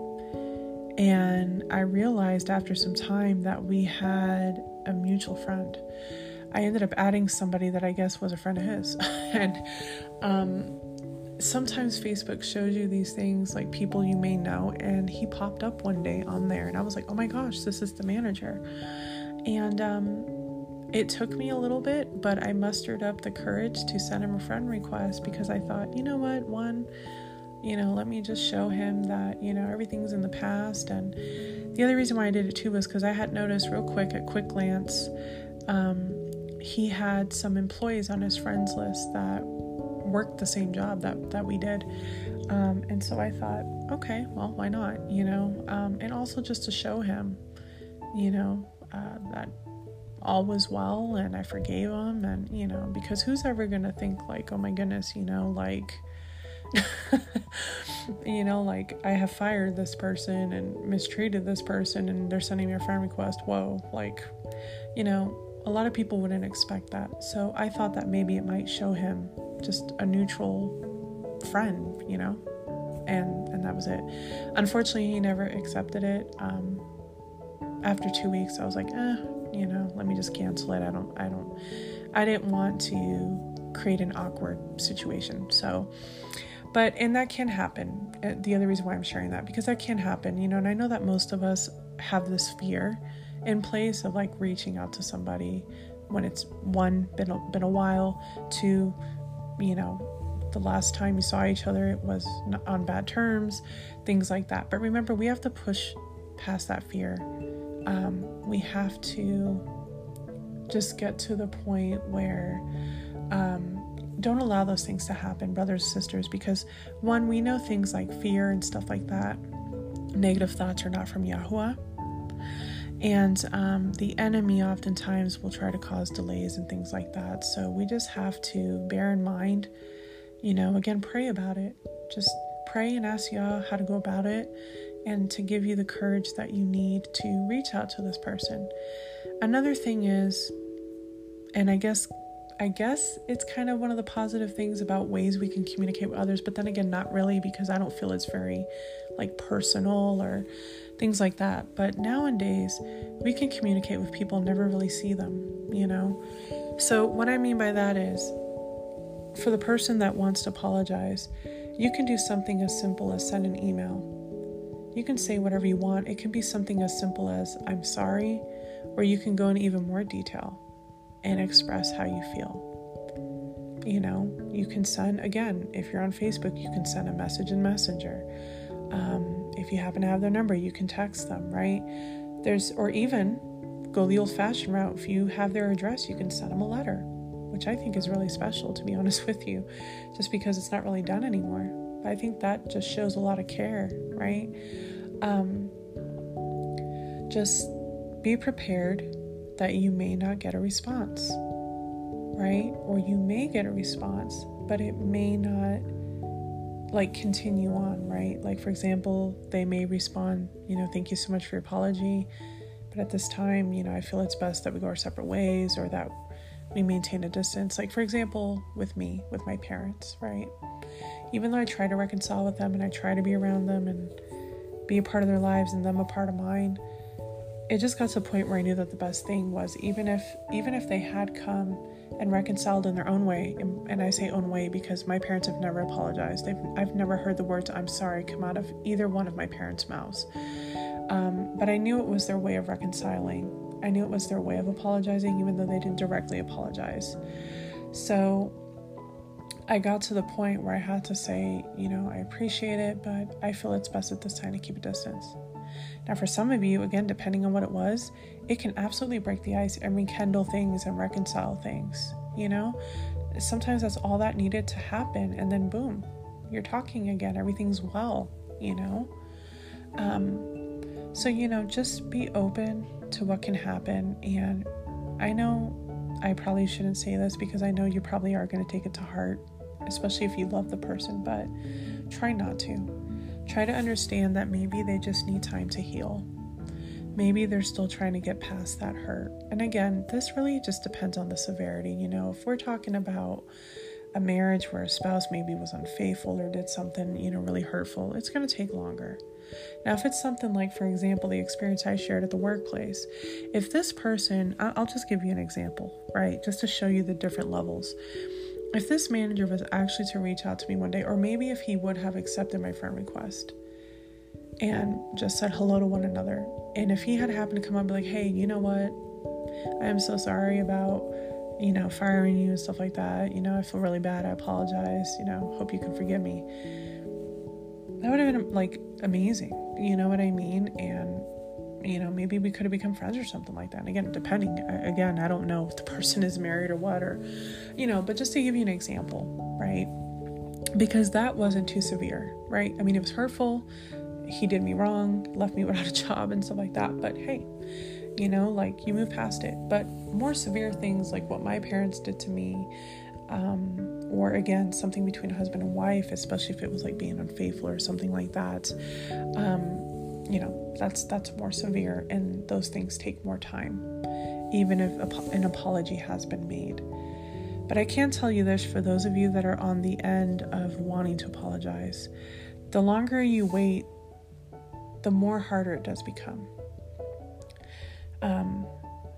and I realized after some time that we had a mutual friend. I ended up adding somebody that I guess was a friend of his. and um, sometimes Facebook shows you these things like people you may know, and he popped up one day on there, and I was like, oh my gosh, this is the manager. And um, it took me a little bit, but I mustered up the courage to send him a friend request because I thought, you know what, one, you know, let me just show him that, you know, everything's in the past. And the other reason why I did it too was because I had noticed real quick at quick glance, um, he had some employees on his friends list that worked the same job that, that we did. Um, and so I thought, okay, well, why not, you know? Um, and also just to show him, you know, uh, that all was well and I forgave him. And, you know, because who's ever going to think, like, oh my goodness, you know, like, you know, like I have fired this person and mistreated this person and they're sending me a friend request. Whoa, like, you know, a lot of people wouldn't expect that. So I thought that maybe it might show him just a neutral friend, you know? And and that was it. Unfortunately, he never accepted it. Um, after two weeks, I was like, eh, you know, let me just cancel it. I don't, I don't, I didn't want to create an awkward situation. So, but, and that can happen. Uh, the other reason why I'm sharing that, because that can happen, you know, and I know that most of us have this fear in place of like reaching out to somebody when it's one, been a, been a while, two, you know, the last time you saw each other it was on bad terms, things like that. But remember, we have to push past that fear um, we have to just get to the point where um, don't allow those things to happen, brothers and sisters, because one, we know things like fear and stuff like that. Negative thoughts are not from Yahuah. And um, the enemy oftentimes will try to cause delays and things like that. So we just have to bear in mind, you know, again, pray about it. Just pray and ask Yah how to go about it and to give you the courage that you need to reach out to this person. Another thing is, and I guess I guess it's kind of one of the positive things about ways we can communicate with others, but then again, not really because I don't feel it's very like personal or things like that. But nowadays, we can communicate with people never really see them, you know? So, what I mean by that is for the person that wants to apologize, you can do something as simple as send an email you can say whatever you want. It can be something as simple as, I'm sorry, or you can go in even more detail and express how you feel. You know, you can send, again, if you're on Facebook, you can send a message in Messenger. Um, if you happen to have their number, you can text them, right? There's, or even go the old fashioned route. If you have their address, you can send them a letter, which I think is really special, to be honest with you, just because it's not really done anymore. But I think that just shows a lot of care, right? Um, just be prepared that you may not get a response, right? Or you may get a response, but it may not like continue on, right? Like, for example, they may respond, you know, thank you so much for your apology. But at this time, you know, I feel it's best that we go our separate ways or that we maintain a distance. Like, for example, with me, with my parents, right? Even though I try to reconcile with them and I try to be around them and be a part of their lives and them a part of mine, it just got to a point where I knew that the best thing was even if even if they had come and reconciled in their own way, and, I say own way because my parents have never apologized. They've, I've never heard the words "I'm sorry" come out of either one of my parents' mouths. Um, but I knew it was their way of reconciling. I knew it was their way of apologizing, even though they didn't directly apologize. So I got to the point where I had to say, you know, I appreciate it, but I feel it's best at this time to keep a distance. Now, for some of you, again, depending on what it was, it can absolutely break the ice and rekindle things and reconcile things, you know? Sometimes that's all that needed to happen, and then boom, you're talking again, everything's well, you know? Um, so, you know, just be open to what can happen. And I know I probably shouldn't say this because I know you probably are going to take it to heart, especially if you love the person, but try not to. Try to understand that maybe they just need time to heal. Maybe they're still trying to get past that hurt. And again, this really just depends on the severity. You know, if we're talking about a marriage where a spouse maybe was unfaithful or did something, you know, really hurtful, it's going to take longer. Now, if it's something like, for example, the experience I shared at the workplace, if this person, I'll just give you an example, right, just to show you the different levels if this manager was actually to reach out to me one day, or maybe if he would have accepted my friend request and just said hello to one another, and if he had happened to come up and be like, hey, you know what? I am so sorry about, you know, firing you and stuff like that. You know, I feel really bad. I apologize. You know, hope you can forgive me. That would have been like amazing. You know what I mean? And you know, maybe we could have become friends or something like that. And again, depending, again, I don't know if the person is married or what, or, you know, but just to give you an example, right? Because that wasn't too severe, right? I mean, it was hurtful. He did me wrong, left me without a job and stuff like that. But hey, you know, like you move past it. But more severe things like what my parents did to me, um, or again, something between a husband and wife, especially if it was like being unfaithful or something like that. Um, you know that's that's more severe and those things take more time even if an apology has been made. But i can tell you this for those of you that are on the end of wanting to apologize the longer you wait the more harder it does become. Um,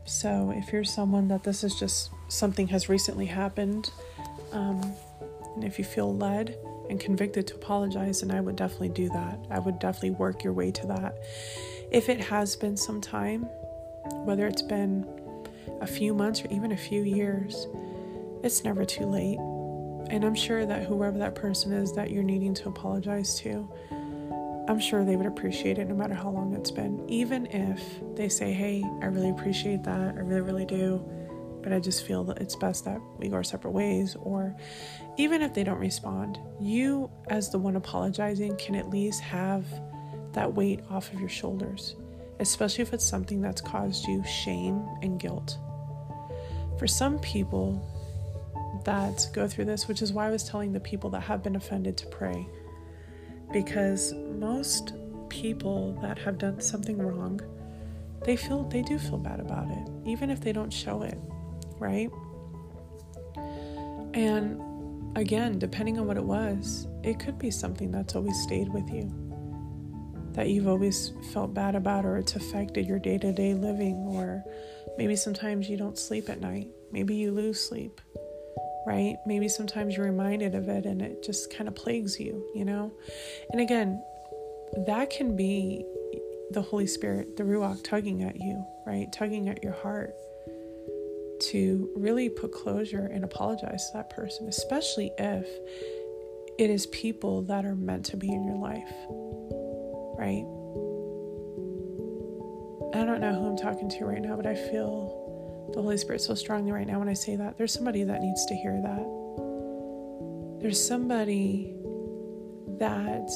so if you're someone that this is just something has recently happened um, and if you feel led and convicted to apologize, and I would definitely do that. I would definitely work your way to that. If it has been some time, whether it's been a few months or even a few years, it's never too late. And I'm sure that whoever that person is that you're needing to apologize to, I'm sure they would appreciate it no matter how long it's been. Even if they say, hey, I really appreciate that, I really, really do but I just feel that it's best that we go our separate ways. Or even if they don't respond, you, as the one apologizing, can at least have that weight off of your shoulders, especially if it's something that's caused you shame and guilt. For some people that go through this, which is why I was telling the people that have been offended to pray, because most people that have done something wrong they feel they do feel bad about it even if they don't show it right? And again, depending on what it was, it could be something that's always stayed with you, that you've always felt bad about, or it's affected your day to day living, or maybe sometimes you don't sleep at night, maybe you lose sleep, right? Maybe sometimes you're reminded of it and it just kind of plagues you, you know? And again, that can be the Holy Spirit, the Ruach tugging at you, right? Tugging at your heart to really put closure and apologize to that person, especially if it is people that are meant to be in your life, right? I don't know who I'm talking to right now, but I feel the Holy Spirit so strongly right now when I say that. There's somebody that needs to hear that. There's somebody that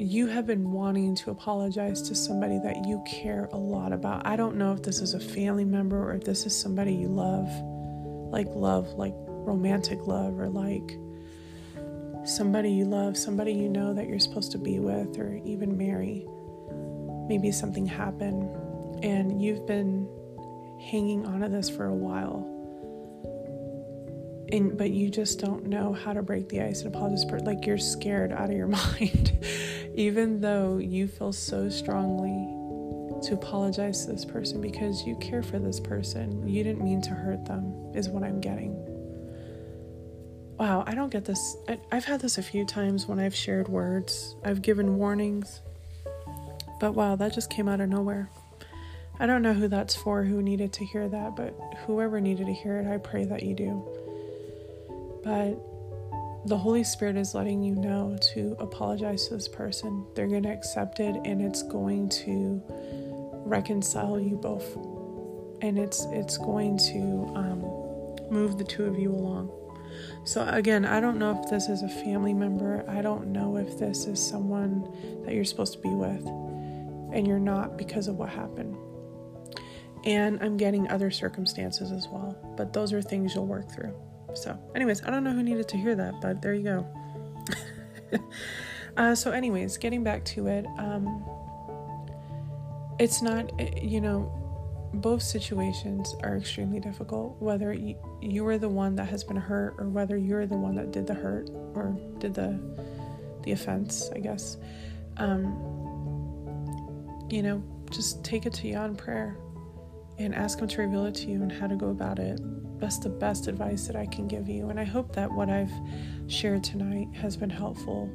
you have been wanting to apologize to somebody that you care a lot about. I don't know if this is a family member or if this is somebody you love, like love, like romantic love, or like somebody you love, somebody you know that you're supposed to be with or even marry. maybe something happened and you've been hanging on to this for a while and but you just don't know how to break the ice and apologize for like you're scared out of your mind. Even though you feel so strongly to apologize to this person because you care for this person you didn't mean to hurt them is what i'm getting. Wow i don't get this. I've had this a few times when i've shared words. I've given warnings. But wow that just came out of nowhere. I don't know who that's for, who needed to hear that, but whoever needed to hear it, I pray that you do. But the Holy Spirit is letting you know to apologize to this person. They're going to accept it and it's going to reconcile you both. And it's it's going to um, move the two of you along. So again, I don't know if this is a family member. I don't know if this is someone that you're supposed to be with and you're not because of what happened. And I'm getting other circumstances as well, but those are things you'll work through. So, anyways, I don't know who needed to hear that, but there you go. uh, so, anyways, getting back to it, um, it's not, eh, you know, both situations are extremely difficult, whether you, you are the one that has been hurt or whether you're the one that did the hurt or did the the offense, I guess. Um, you know, just take it to Yah in prayer and ask Him to reveal it to you and how to go about it. That's the best advice that I can give you. And I hope that what I've shared tonight has been helpful.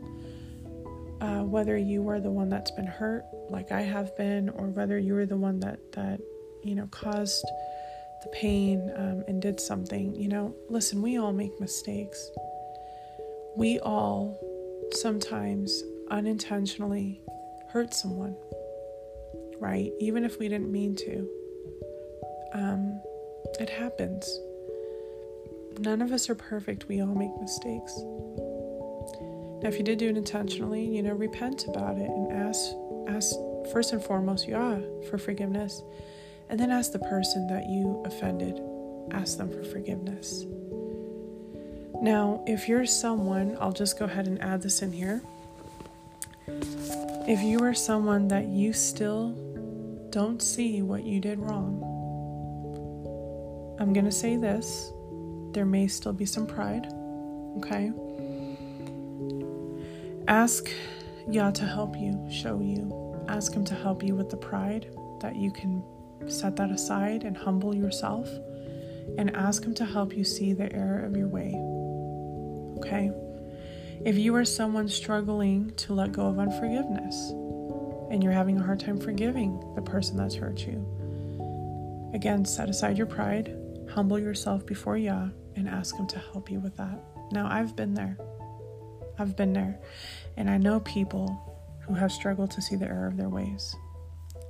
Uh, whether you are the one that's been hurt, like I have been, or whether you were the one that that you know caused the pain um, and did something. You know, listen, we all make mistakes. We all sometimes unintentionally hurt someone, right? Even if we didn't mean to um, it happens. None of us are perfect. We all make mistakes. Now, if you did do it intentionally, you know, repent about it and ask, ask first and foremost, Yah for forgiveness, and then ask the person that you offended, ask them for forgiveness. Now, if you're someone, I'll just go ahead and add this in here. If you are someone that you still don't see what you did wrong, I'm going to say this there may still be some pride, okay? Ask Yah to help you, show you. Ask Him to help you with the pride that you can set that aside and humble yourself. And ask Him to help you see the error of your way, okay? If you are someone struggling to let go of unforgiveness and you're having a hard time forgiving the person that's hurt you, again, set aside your pride Humble yourself before Yah and ask Him to help you with that. Now, I've been there. I've been there. And I know people who have struggled to see the error of their ways.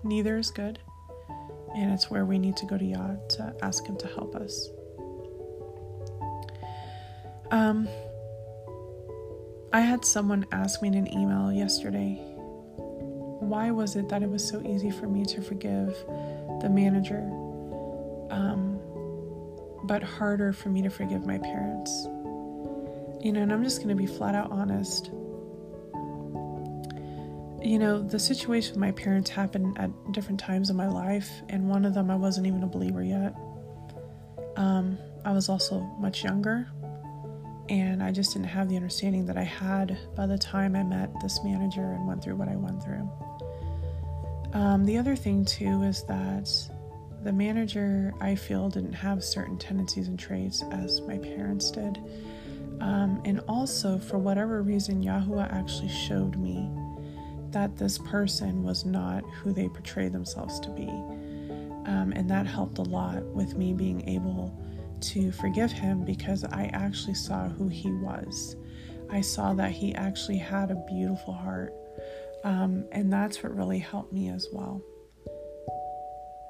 Neither is good. And it's where we need to go to Yah to ask Him to help us. Um, I had someone ask me in an email yesterday why was it that it was so easy for me to forgive the manager um, but harder for me to forgive my parents. You know, and I'm just going to be flat out honest. You know, the situation with my parents happened at different times in my life, and one of them I wasn't even a believer yet. Um, I was also much younger, and I just didn't have the understanding that I had by the time I met this manager and went through what I went through. Um, the other thing, too, is that the manager, I feel, didn't have certain tendencies and traits as my parents did. Um, and also, for whatever reason, Yahuah actually showed me that this person was not who they portrayed themselves to be. Um, and that helped a lot with me being able to forgive him because I actually saw who he was. I saw that he actually had a beautiful heart. Um, and that's what really helped me as well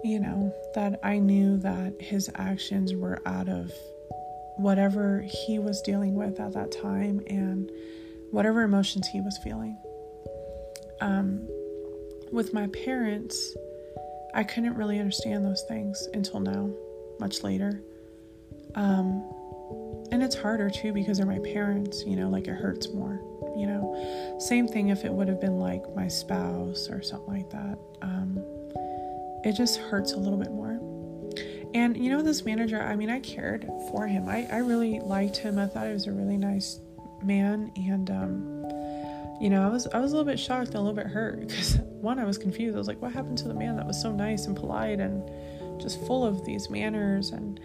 you know, that I knew that his actions were out of whatever he was dealing with at that time and whatever emotions he was feeling. Um, with my parents, I couldn't really understand those things until now, much later. Um, and it's harder too because they're my parents, you know, like it hurts more, you know. Same thing if it would have been like my spouse or something like that. um, it just hurts a little bit more. And you know, this manager, I mean, I cared for him. I, I really liked him. I thought he was a really nice man. And, um, you know, I was I was a little bit shocked and a little bit hurt because one, I was confused. I was like, what happened to the man that was so nice and polite and just full of these manners and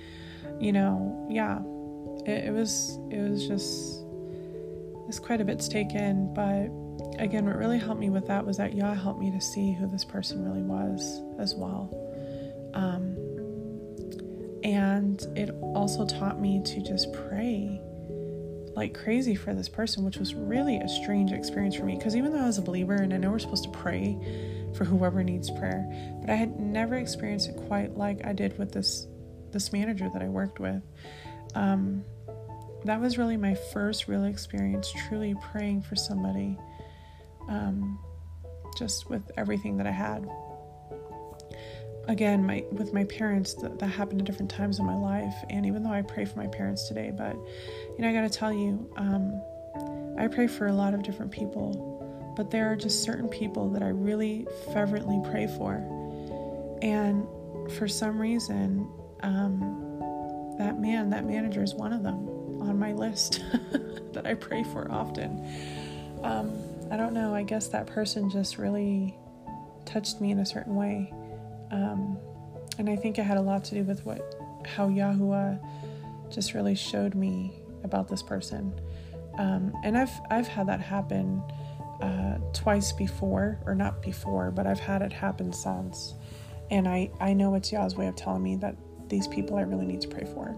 you know, yeah, it, it was it was just it's quite a bit taken. But again, what really helped me with that was that Yah helped me to see who this person really was as well. Um, and it also taught me to just pray like crazy for this person, which was really a strange experience for me. Because even though I was a believer and I know we're supposed to pray for whoever needs prayer, but I had never experienced it quite like I did with this this manager that I worked with. Um, that was really my first real experience, truly praying for somebody, um, just with everything that I had. Again my with my parents that, that happened at different times in my life and even though i pray for my parents today but you know i got to tell you um, i pray for a lot of different people but there are just certain people that i really fervently pray for. And for some reason um, that man that manager is one of them on my list that i pray for often. Um, i don't know i guess that person just really touched me in a certain way um, and I think it had a lot to do with what how Yahuah just really showed me about this person. Um, and I've I've had that happen uh, twice before, or not before, but I've had it happen since. And I I know it's Yah's way of telling me that these people I really need to pray for,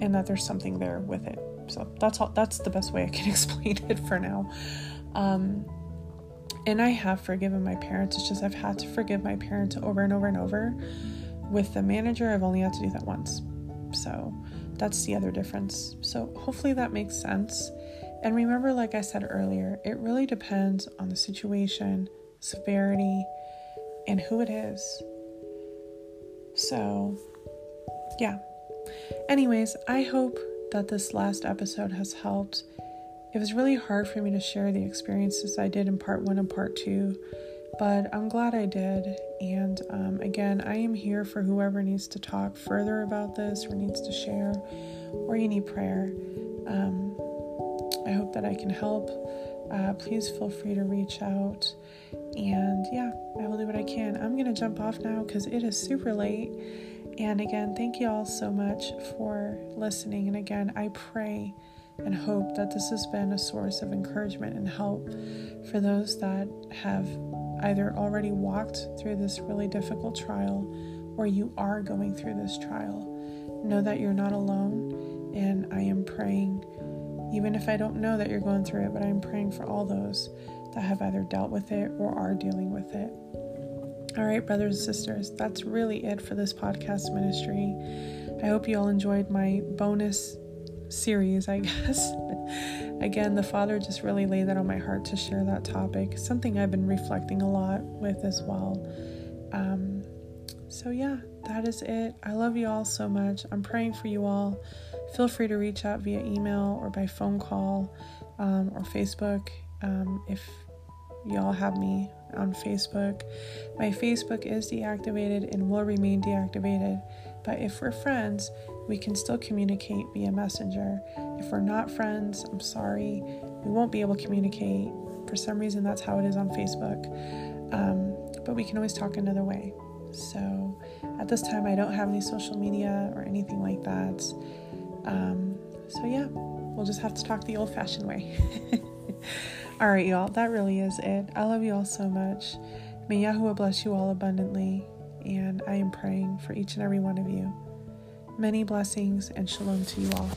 and that there's something there with it. So that's all. That's the best way I can explain it for now. Um, and I have forgiven my parents. It's just I've had to forgive my parents over and over and over. With the manager, I've only had to do that once. So that's the other difference. So hopefully that makes sense. And remember, like I said earlier, it really depends on the situation, severity, and who it is. So, yeah. Anyways, I hope that this last episode has helped it was really hard for me to share the experiences I did in part one and part two, but I'm glad I did. And um, again, I am here for whoever needs to talk further about this or needs to share or you need prayer. Um, I hope that I can help. Uh, please feel free to reach out. And yeah, I will do what I can. I'm going to jump off now because it is super late. And again, thank you all so much for listening. And again, I pray and hope that this has been a source of encouragement and help for those that have either already walked through this really difficult trial or you are going through this trial. Know that you're not alone, and I am praying, even if I don't know that you're going through it, but I'm praying for all those that have either dealt with it or are dealing with it. All right, brothers and sisters, that's really it for this podcast ministry. I hope you all enjoyed my bonus series, I guess. Again, the Father just really laid that on my heart to share that topic, something I've been reflecting a lot with as well. Um, so, yeah, that is it. I love you all so much. I'm praying for you all. Feel free to reach out via email or by phone call um, or Facebook um, if y'all have me on Facebook. My Facebook is deactivated and will remain deactivated, but if we're friends, we can still communicate via Messenger. If we're not friends, I'm sorry, we won't be able to communicate. For some reason, that's how it is on Facebook. Um, but we can always talk another way. So at this time, I don't have any social media or anything like that. Um, so yeah, we'll just have to talk the old fashioned way. all right, y'all, that really is it. I love you all so much. May Yahuah bless you all abundantly, and I am praying for each and every one of you. Many blessings and shalom to you all.